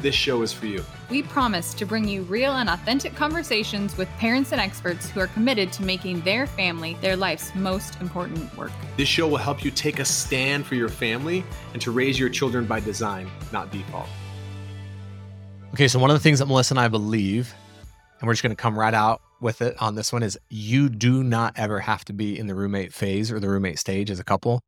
this show is for you. We promise to bring you real and authentic conversations with parents and experts who are committed to making their family their life's most important work. This show will help you take a stand for your family and to raise your children by design, not default. Okay, so one of the things that Melissa and I believe, and we're just going to come right out with it on this one, is you do not ever have to be in the roommate phase or the roommate stage as a couple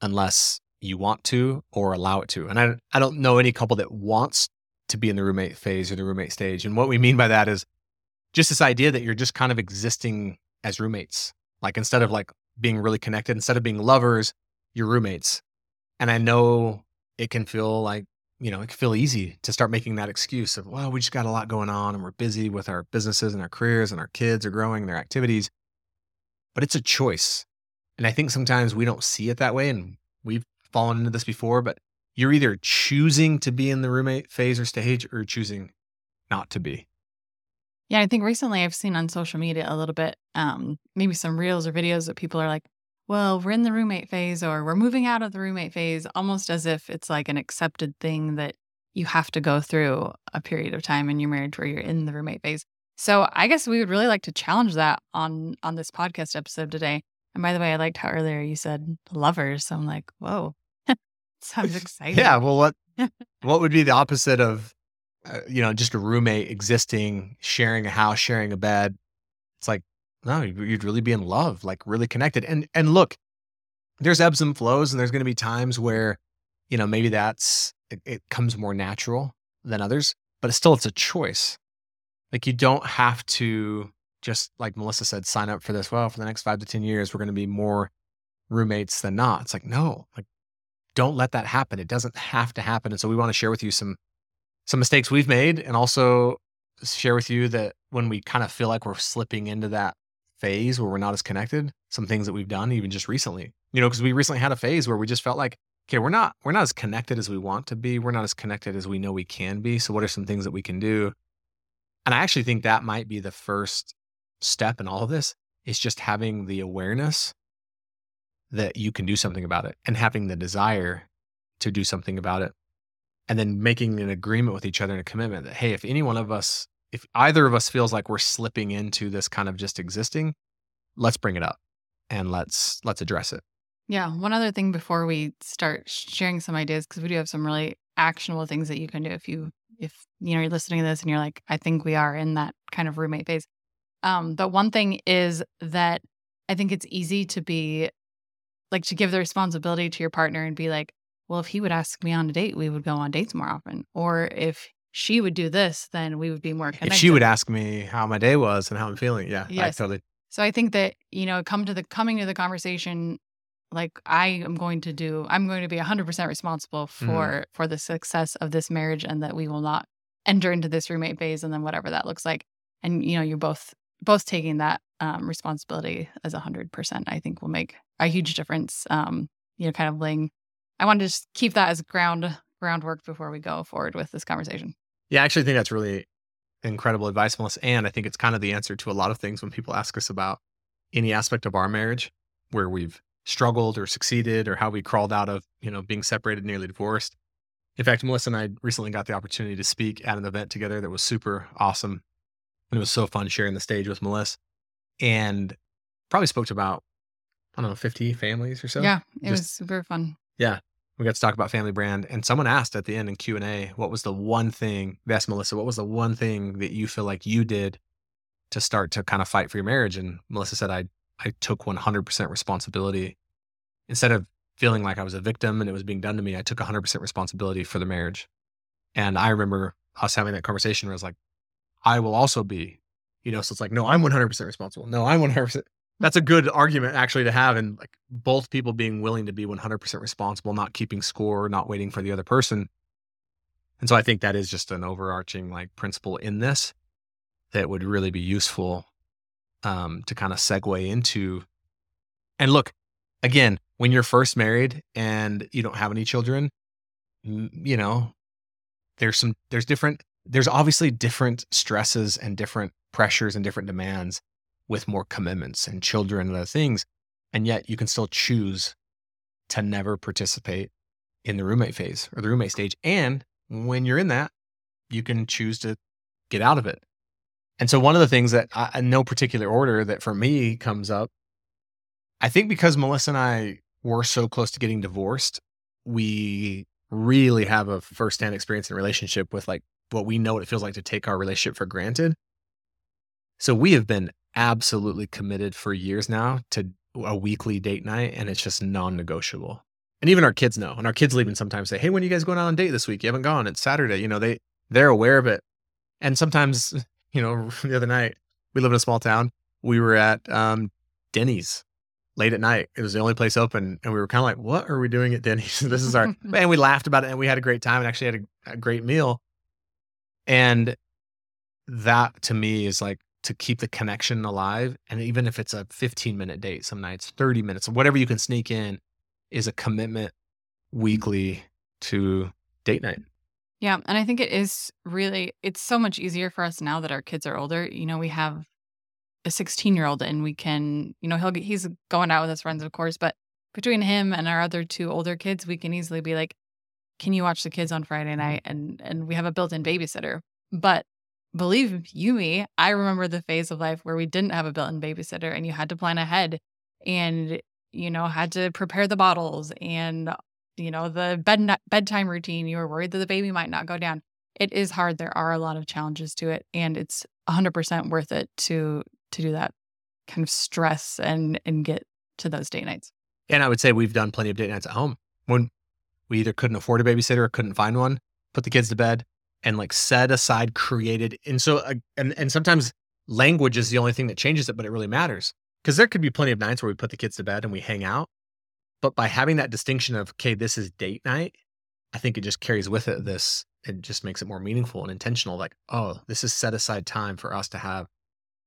unless you want to or allow it to. And I, I don't know any couple that wants to be in the roommate phase or the roommate stage. And what we mean by that is just this idea that you're just kind of existing as roommates. Like instead of like being really connected, instead of being lovers, you're roommates. And I know it can feel like, you know, it can feel easy to start making that excuse of, well, we just got a lot going on and we're busy with our businesses and our careers and our kids are growing their activities. But it's a choice. And I think sometimes we don't see it that way. And we've fallen into this before, but you're either choosing to be in the roommate phase or stage or choosing not to be. Yeah, I think recently I've seen on social media a little bit, um, maybe some reels or videos that people are like, well, we're in the roommate phase or we're moving out of the roommate phase, almost as if it's like an accepted thing that you have to go through a period of time in your marriage where you're in the roommate phase. So I guess we would really like to challenge that on on this podcast episode today. And by the way, I liked how earlier you said lovers. So I'm like, whoa, Sounds exciting. Yeah. Well, what what would be the opposite of uh, you know just a roommate existing, sharing a house, sharing a bed? It's like no, you'd really be in love, like really connected. And and look, there's ebbs and flows, and there's going to be times where you know maybe that's it, it comes more natural than others, but it's still it's a choice. Like you don't have to just like Melissa said, sign up for this. Well, for the next five to ten years, we're going to be more roommates than not. It's like no, like don't let that happen. It doesn't have to happen. And so we want to share with you some some mistakes we've made and also share with you that when we kind of feel like we're slipping into that phase where we're not as connected, some things that we've done even just recently. You know, because we recently had a phase where we just felt like, okay, we're not we're not as connected as we want to be. We're not as connected as we know we can be. So what are some things that we can do? And I actually think that might be the first step in all of this is just having the awareness that you can do something about it and having the desire to do something about it. And then making an agreement with each other and a commitment that, hey, if any one of us, if either of us feels like we're slipping into this kind of just existing, let's bring it up and let's let's address it. Yeah. One other thing before we start sharing some ideas, because we do have some really actionable things that you can do if you if you know you're listening to this and you're like, I think we are in that kind of roommate phase. Um, but one thing is that I think it's easy to be like to give the responsibility to your partner and be like, well, if he would ask me on a date, we would go on dates more often. Or if she would do this, then we would be more connected. If she would ask me how my day was and how I'm feeling, yeah, yes. I totally. So I think that you know, come to the coming to the conversation, like I am going to do, I'm going to be 100 percent responsible mm-hmm. for mm. for the success of this marriage, and that we will not enter into this roommate phase, and then whatever that looks like. And you know, you're both both taking that um, responsibility as 100%, I think will make a huge difference. Um, you know, kind of laying, I want to just keep that as ground groundwork before we go forward with this conversation. Yeah, I actually think that's really incredible advice, Melissa. And I think it's kind of the answer to a lot of things when people ask us about any aspect of our marriage where we've struggled or succeeded or how we crawled out of, you know, being separated, nearly divorced. In fact, Melissa and I recently got the opportunity to speak at an event together that was super awesome. And it was so fun sharing the stage with Melissa and probably spoke to about, I don't know, 50 families or so. Yeah, it Just, was super fun. Yeah. We got to talk about family brand and someone asked at the end in Q&A, what was the one thing, they asked Melissa, what was the one thing that you feel like you did to start to kind of fight for your marriage? And Melissa said, I, I took 100% responsibility. Instead of feeling like I was a victim and it was being done to me, I took 100% responsibility for the marriage. And I remember us having that conversation where I was like, I will also be, you know, so it's like, no, I'm 100% responsible. No, I'm 100%. That's a good argument actually to have. And like both people being willing to be 100% responsible, not keeping score, not waiting for the other person. And so I think that is just an overarching like principle in this that would really be useful um, to kind of segue into. And look, again, when you're first married and you don't have any children, you know, there's some, there's different, there's obviously different stresses and different pressures and different demands with more commitments and children and other things. And yet you can still choose to never participate in the roommate phase or the roommate stage. And when you're in that, you can choose to get out of it. And so, one of the things that, I, in no particular order, that for me comes up, I think because Melissa and I were so close to getting divorced, we really have a firsthand experience in relationship with like what we know what it feels like to take our relationship for granted. So, we have been absolutely committed for years now to a weekly date night, and it's just non negotiable. And even our kids know. And our kids even sometimes say, Hey, when are you guys going out on a date this week? You haven't gone. It's Saturday. You know, they, they're aware of it. And sometimes, you know, the other night, we live in a small town. We were at um, Denny's late at night. It was the only place open. And we were kind of like, what are we doing at Denny's? this is our, and we laughed about it and we had a great time and actually had a, a great meal. And that to me is like to keep the connection alive. And even if it's a 15 minute date, some nights, 30 minutes, whatever you can sneak in is a commitment weekly to date night. Yeah. And I think it is really, it's so much easier for us now that our kids are older. You know, we have a 16 year old and we can, you know, he'll get, he's going out with his friends, of course, but between him and our other two older kids, we can easily be like, can you watch the kids on Friday mm-hmm. night? And, and we have a built in babysitter. But believe you me, I remember the phase of life where we didn't have a built in babysitter and you had to plan ahead and, you know, had to prepare the bottles and you know, the bed bedtime routine, you were worried that the baby might not go down. It is hard. There are a lot of challenges to it, and it's 100% worth it to to do that kind of stress and and get to those date nights. And I would say we've done plenty of date nights at home when we either couldn't afford a babysitter or couldn't find one, put the kids to bed, and like set aside created. And so, uh, and and sometimes language is the only thing that changes it, but it really matters because there could be plenty of nights where we put the kids to bed and we hang out, but by having that distinction of, okay, this is date night, I think it just carries with it this, it just makes it more meaningful and intentional. Like, oh, this is set aside time for us to have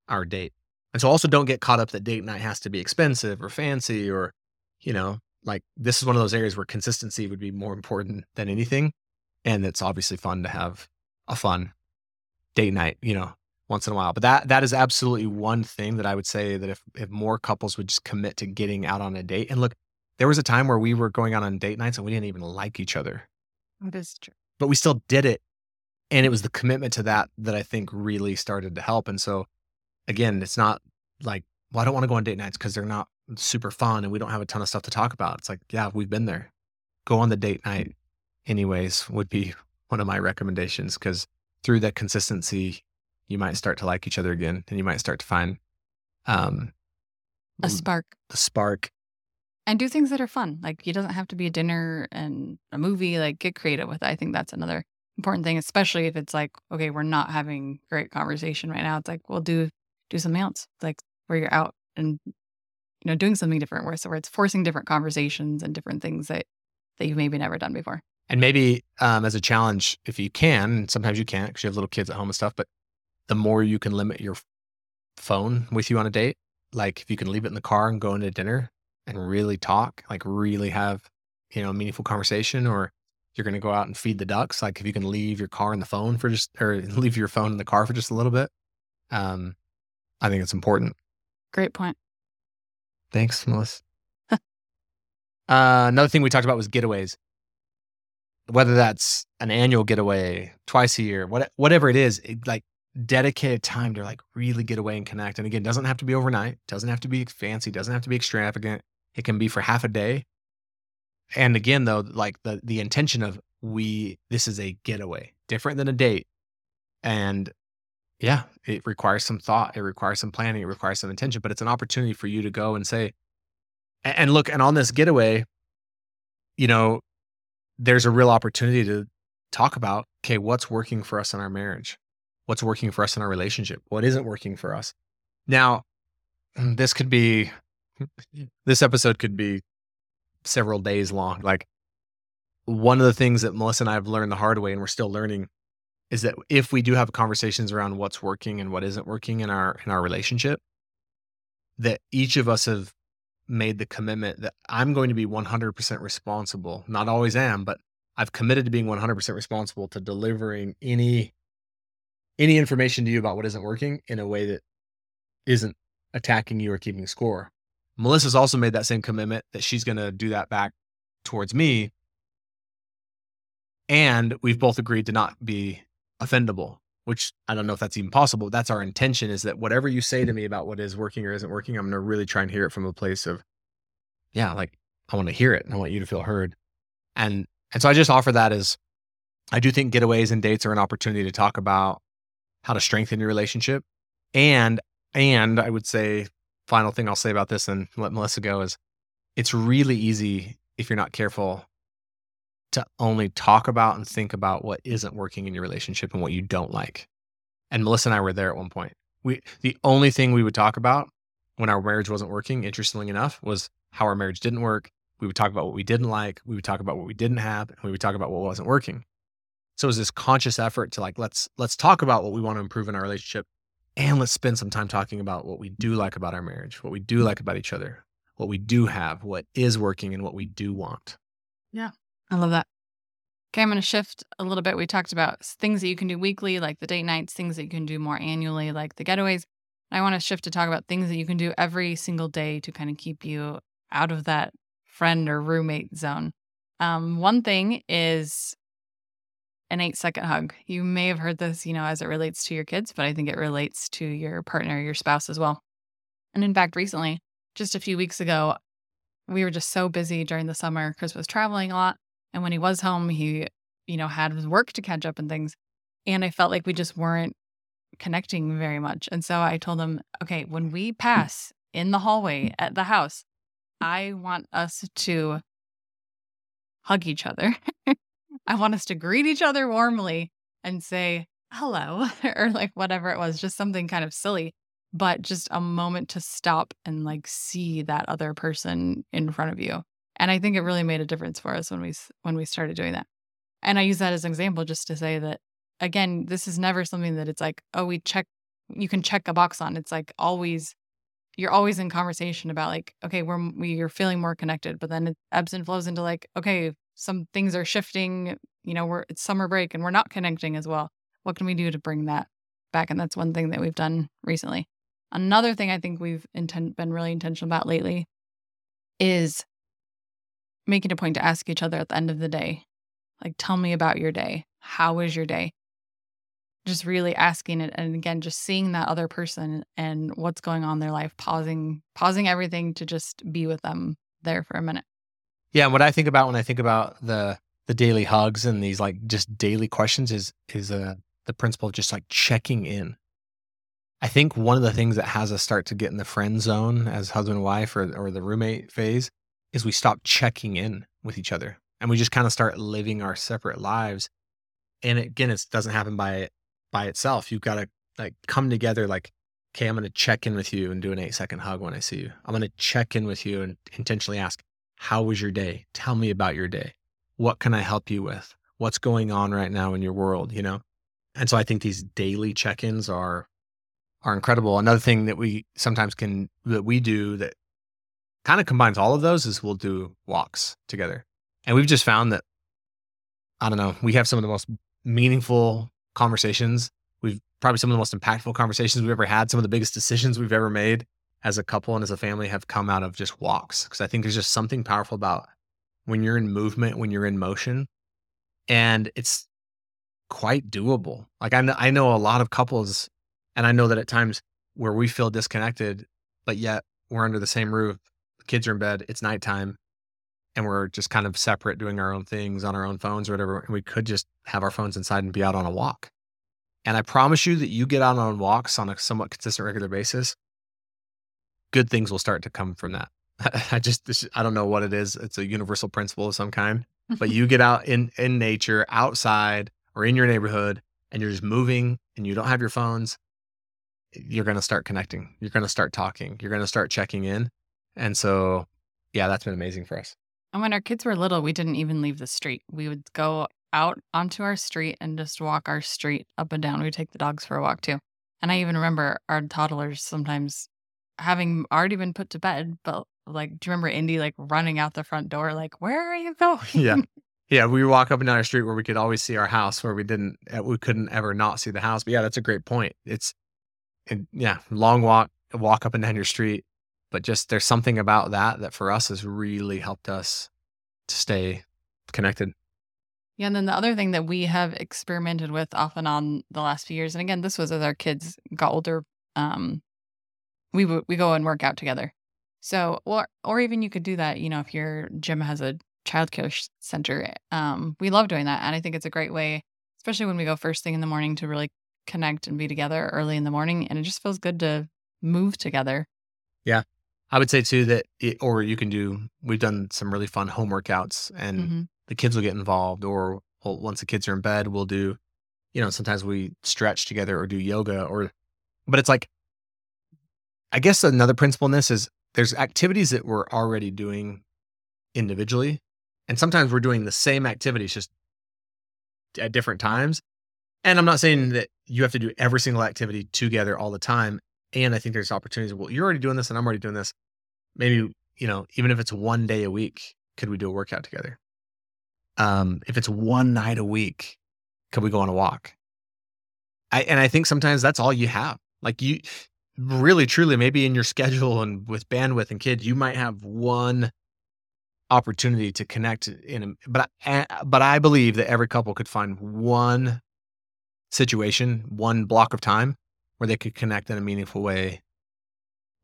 our date. And so also don't get caught up that date night has to be expensive or fancy or, you know, like this is one of those areas where consistency would be more important than anything. And it's obviously fun to have a fun date night, you know, once in a while. But that that is absolutely one thing that I would say that if if more couples would just commit to getting out on a date and look, there was a time where we were going out on date nights and we didn't even like each other. That is true. But we still did it. And it was the commitment to that that I think really started to help. And so, again, it's not like, well, I don't want to go on date nights because they're not super fun and we don't have a ton of stuff to talk about. It's like, yeah, we've been there. Go on the date night, anyways, would be one of my recommendations because through that consistency, you might start to like each other again and you might start to find um, a spark. A spark and do things that are fun. Like it doesn't have to be a dinner and a movie. Like get creative with it. I think that's another important thing, especially if it's like, okay, we're not having great conversation right now. It's like, well, do do something else. Like where you're out and you know doing something different. Where so where it's forcing different conversations and different things that that you've maybe never done before. And maybe um, as a challenge, if you can, sometimes you can't because you have little kids at home and stuff. But the more you can limit your phone with you on a date, like if you can leave it in the car and go into dinner, and really talk, like really have, you know, a meaningful conversation, or you're going to go out and feed the ducks. Like if you can leave your car in the phone for just, or leave your phone in the car for just a little bit. Um, I think it's important. Great point. Thanks, Melissa. uh, another thing we talked about was getaways. Whether that's an annual getaway, twice a year, what, whatever it is, it, like dedicated time to like really get away and connect. And again, doesn't have to be overnight, doesn't have to be fancy, doesn't have to be extravagant. It can be for half a day. And again, though, like the the intention of we this is a getaway, different than a date. And yeah, it requires some thought, it requires some planning, it requires some intention, but it's an opportunity for you to go and say, and look, and on this getaway, you know, there's a real opportunity to talk about, okay, what's working for us in our marriage? What's working for us in our relationship? What isn't working for us? Now, this could be this episode could be several days long. Like one of the things that Melissa and I have learned the hard way, and we're still learning, is that if we do have conversations around what's working and what isn't working in our in our relationship, that each of us have made the commitment that I'm going to be 100% responsible. Not always am, but I've committed to being 100% responsible to delivering any any information to you about what isn't working in a way that isn't attacking you or keeping score. Melissa's also made that same commitment that she's going to do that back towards me. And we've both agreed to not be offendable, which I don't know if that's even possible. That's our intention is that whatever you say to me about what is working or isn't working, I'm going to really try and hear it from a place of, yeah, like I want to hear it and I want you to feel heard. And, and so I just offer that as I do think getaways and dates are an opportunity to talk about how to strengthen your relationship. And, and I would say, final thing I'll say about this and let Melissa go is it's really easy if you're not careful to only talk about and think about what isn't working in your relationship and what you don't like. And Melissa and I were there at one point. We the only thing we would talk about when our marriage wasn't working, interestingly enough, was how our marriage didn't work. We would talk about what we didn't like, we would talk about what we didn't have, and we would talk about what wasn't working. So it was this conscious effort to like let's let's talk about what we want to improve in our relationship and let's spend some time talking about what we do like about our marriage, what we do like about each other, what we do have, what is working and what we do want. Yeah. I love that. Okay, I'm going to shift a little bit. We talked about things that you can do weekly, like the date nights, things that you can do more annually, like the getaways. I want to shift to talk about things that you can do every single day to kind of keep you out of that friend or roommate zone. Um, one thing is an eight second hug. You may have heard this, you know, as it relates to your kids, but I think it relates to your partner, your spouse as well. And in fact, recently, just a few weeks ago, we were just so busy during the summer. Chris was traveling a lot. And when he was home, he, you know, had his work to catch up and things. And I felt like we just weren't connecting very much. And so I told him, okay, when we pass in the hallway at the house, I want us to hug each other. I want us to greet each other warmly and say hello or like whatever it was, just something kind of silly, but just a moment to stop and like see that other person in front of you. And I think it really made a difference for us when we when we started doing that. And I use that as an example just to say that again, this is never something that it's like, oh, we check you can check a box on. It's like always you're always in conversation about like, okay, we're we, you're feeling more connected, but then it ebbs and flows into like, okay, some things are shifting, you know, we're it's summer break and we're not connecting as well. What can we do to bring that back? And that's one thing that we've done recently. Another thing I think we've intent, been really intentional about lately is making a point to ask each other at the end of the day, like, tell me about your day. How was your day? Just really asking it. And again, just seeing that other person and what's going on in their life, pausing, pausing everything to just be with them there for a minute. Yeah. And what I think about when I think about the, the daily hugs and these like just daily questions is, is uh, the principle of just like checking in. I think one of the things that has us start to get in the friend zone as husband and wife or, or the roommate phase is we stop checking in with each other and we just kind of start living our separate lives. And again, it doesn't happen by by itself. You've got to like come together like, okay, I'm going to check in with you and do an eight second hug when I see you. I'm going to check in with you and intentionally ask, how was your day? Tell me about your day. What can I help you with? What's going on right now in your world, you know? And so I think these daily check-ins are are incredible. Another thing that we sometimes can that we do that kind of combines all of those is we'll do walks together. And we've just found that, I don't know, we have some of the most meaningful conversations. We've probably some of the most impactful conversations we've ever had. Some of the biggest decisions we've ever made as a couple and as a family have come out of just walks. Cause I think there's just something powerful about when you're in movement, when you're in motion, and it's quite doable. Like I know, I know a lot of couples, and I know that at times where we feel disconnected, but yet we're under the same roof the kids are in bed, it's nighttime, and we're just kind of separate doing our own things on our own phones or whatever. And we could just have our phones inside and be out on a walk. And I promise you that you get out on walks on a somewhat consistent, regular basis, good things will start to come from that. I just, I don't know what it is. It's a universal principle of some kind, but you get out in, in nature, outside or in your neighborhood, and you're just moving and you don't have your phones, you're going to start connecting. You're going to start talking. You're going to start checking in. And so, yeah, that's been amazing for us. And when our kids were little, we didn't even leave the street. We would go out onto our street and just walk our street up and down. We'd take the dogs for a walk too. And I even remember our toddlers sometimes having already been put to bed, but like, do you remember Indy like running out the front door, like, where are you going? Yeah. Yeah, we walk up and down our street where we could always see our house, where we didn't, uh, we couldn't ever not see the house. But yeah, that's a great point. It's, and yeah, long walk, walk up and down your street, but just there's something about that that for us has really helped us to stay connected. Yeah, and then the other thing that we have experimented with off and on the last few years, and again, this was as our kids got older. Um, we w- we go and work out together. So, or or even you could do that. You know, if your gym has a childcare sh- center. Um, we love doing that. And I think it's a great way, especially when we go first thing in the morning to really connect and be together early in the morning. And it just feels good to move together. Yeah. I would say too that, it, or you can do, we've done some really fun home workouts and Mm-hmm. the kids will get involved. Or well, once the kids are in bed, we'll do, you know, sometimes we stretch together or do yoga or, but it's like, I guess another principle in this is there's activities that we're already doing individually. And sometimes we're doing the same activities just at different times. And I'm not saying that you have to do every single activity together all the time. And I think there's opportunities. Well, you're already doing this and I'm already doing this. Maybe, you know, even if it's one day a week, could we do a workout together? Um, if it's one night a week, could we go on a walk? I, and I think sometimes that's all you have. Like you really, truly, maybe in your schedule and with bandwidth and kids, you might have one opportunity to connect in a, but I, but I believe that every couple could find one situation, one block of time where they could connect in a meaningful way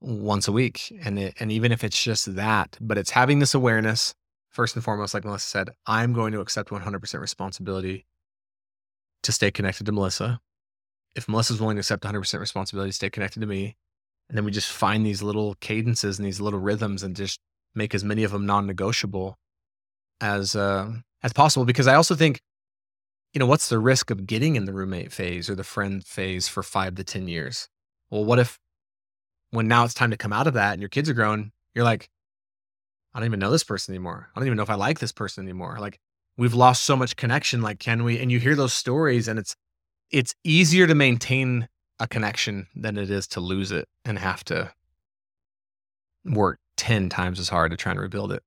once a week. And it, and even if it's just that, but it's having this awareness first and foremost, like Melissa said, I'm going to accept 100% responsibility to stay connected to Melissa. If Melissa's willing to accept 100% responsibility to stay connected to me, and then we just find these little cadences and these little rhythms and just make as many of them non-negotiable as uh, as possible. Because I also think, you know, what's the risk of getting in the roommate phase or the friend phase for five to ten years? Well, what if when now it's time to come out of that and your kids are grown, you're like, I don't even know this person anymore. I don't even know if I like this person anymore. Like we've lost so much connection. Like, can we? And you hear those stories, and it's it's easier to maintain a connection than it is to lose it and have to work 10 times as hard to try and rebuild it.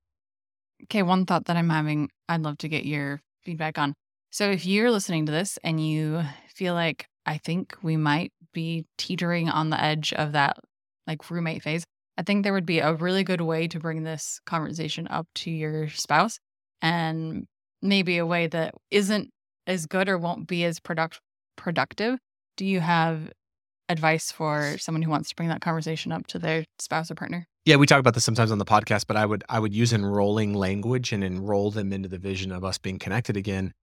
Okay, one thought that I'm having, I'd love to get your feedback on. So, if you're listening to this and you feel like, I think we might be teetering on the edge of that like roommate phase, I think there would be a really good way to bring this conversation up to your spouse and maybe a way that isn't as good or won't be as product- productive. Do you have advice for someone who wants to bring that conversation up to their spouse or partner? Yeah, we talk about this sometimes on the podcast, but I would I would use enrolling language and enroll them into the vision of us being connected again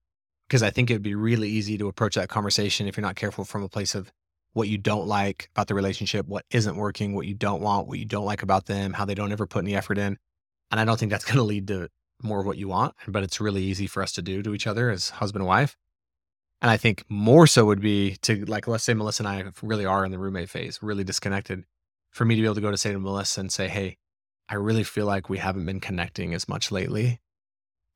because I think it'd be really easy to approach that conversation if you're not careful from a place of what you don't like about the relationship, what isn't working, what you don't want, what you don't like about them, how they don't ever put any effort in. And I don't think that's going to lead to more of what you want, but it's really easy for us to do to each other as husband and wife. And I think more so would be to like, let's say Melissa and I really are in the roommate phase, really disconnected. For me to be able to go to say to Melissa and say, Hey, I really feel like we haven't been connecting as much lately.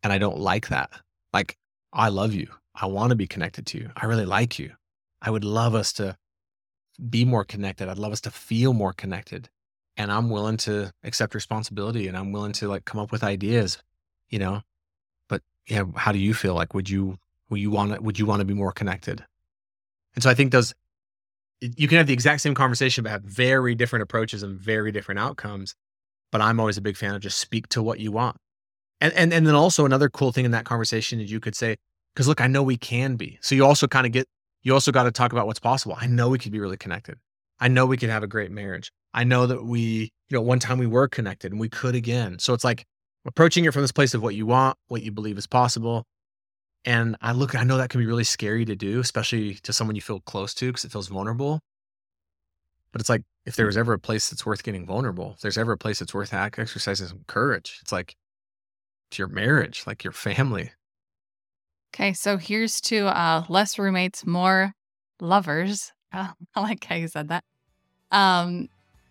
And I don't like that. Like, I love you. I want to be connected to you. I really like you. I would love us to be more connected. I'd love us to feel more connected. And I'm willing to accept responsibility and I'm willing to like come up with ideas, you know. But yeah, how do you feel? Like would you would you want to would you want to be more connected? And so I think those you can have the exact same conversation but have very different approaches and very different outcomes. But I'm always a big fan of just speak to what you want. And and and then also another cool thing in that conversation is you could say, because look, I know we can be. So you also kind of get you also got to talk about what's possible. I know we could be really connected. I know we could have a great marriage. I know that we, you know, one time we were connected and we could again. So it's like approaching it from this place of what you want, what you believe is possible. And I look, I know that can be really scary to do, especially to someone you feel close to because it feels vulnerable. But it's like if there hmm. was ever a place that's worth getting vulnerable, if there's ever a place that's worth exercising some courage, it's like it's your marriage, like your family. Okay, so here's to uh, less roommates, more lovers. Uh, I like how you said that. Um,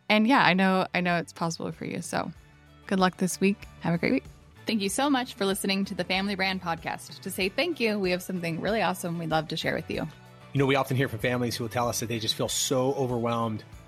and yeah, I know, I know it's possible for you. So, good luck this week. Have a great week. Thank you so much for listening to the Family Brand Podcast. To say thank you, we have something really awesome we'd love to share with you. You know, we often hear from families who will tell us that they just feel so overwhelmed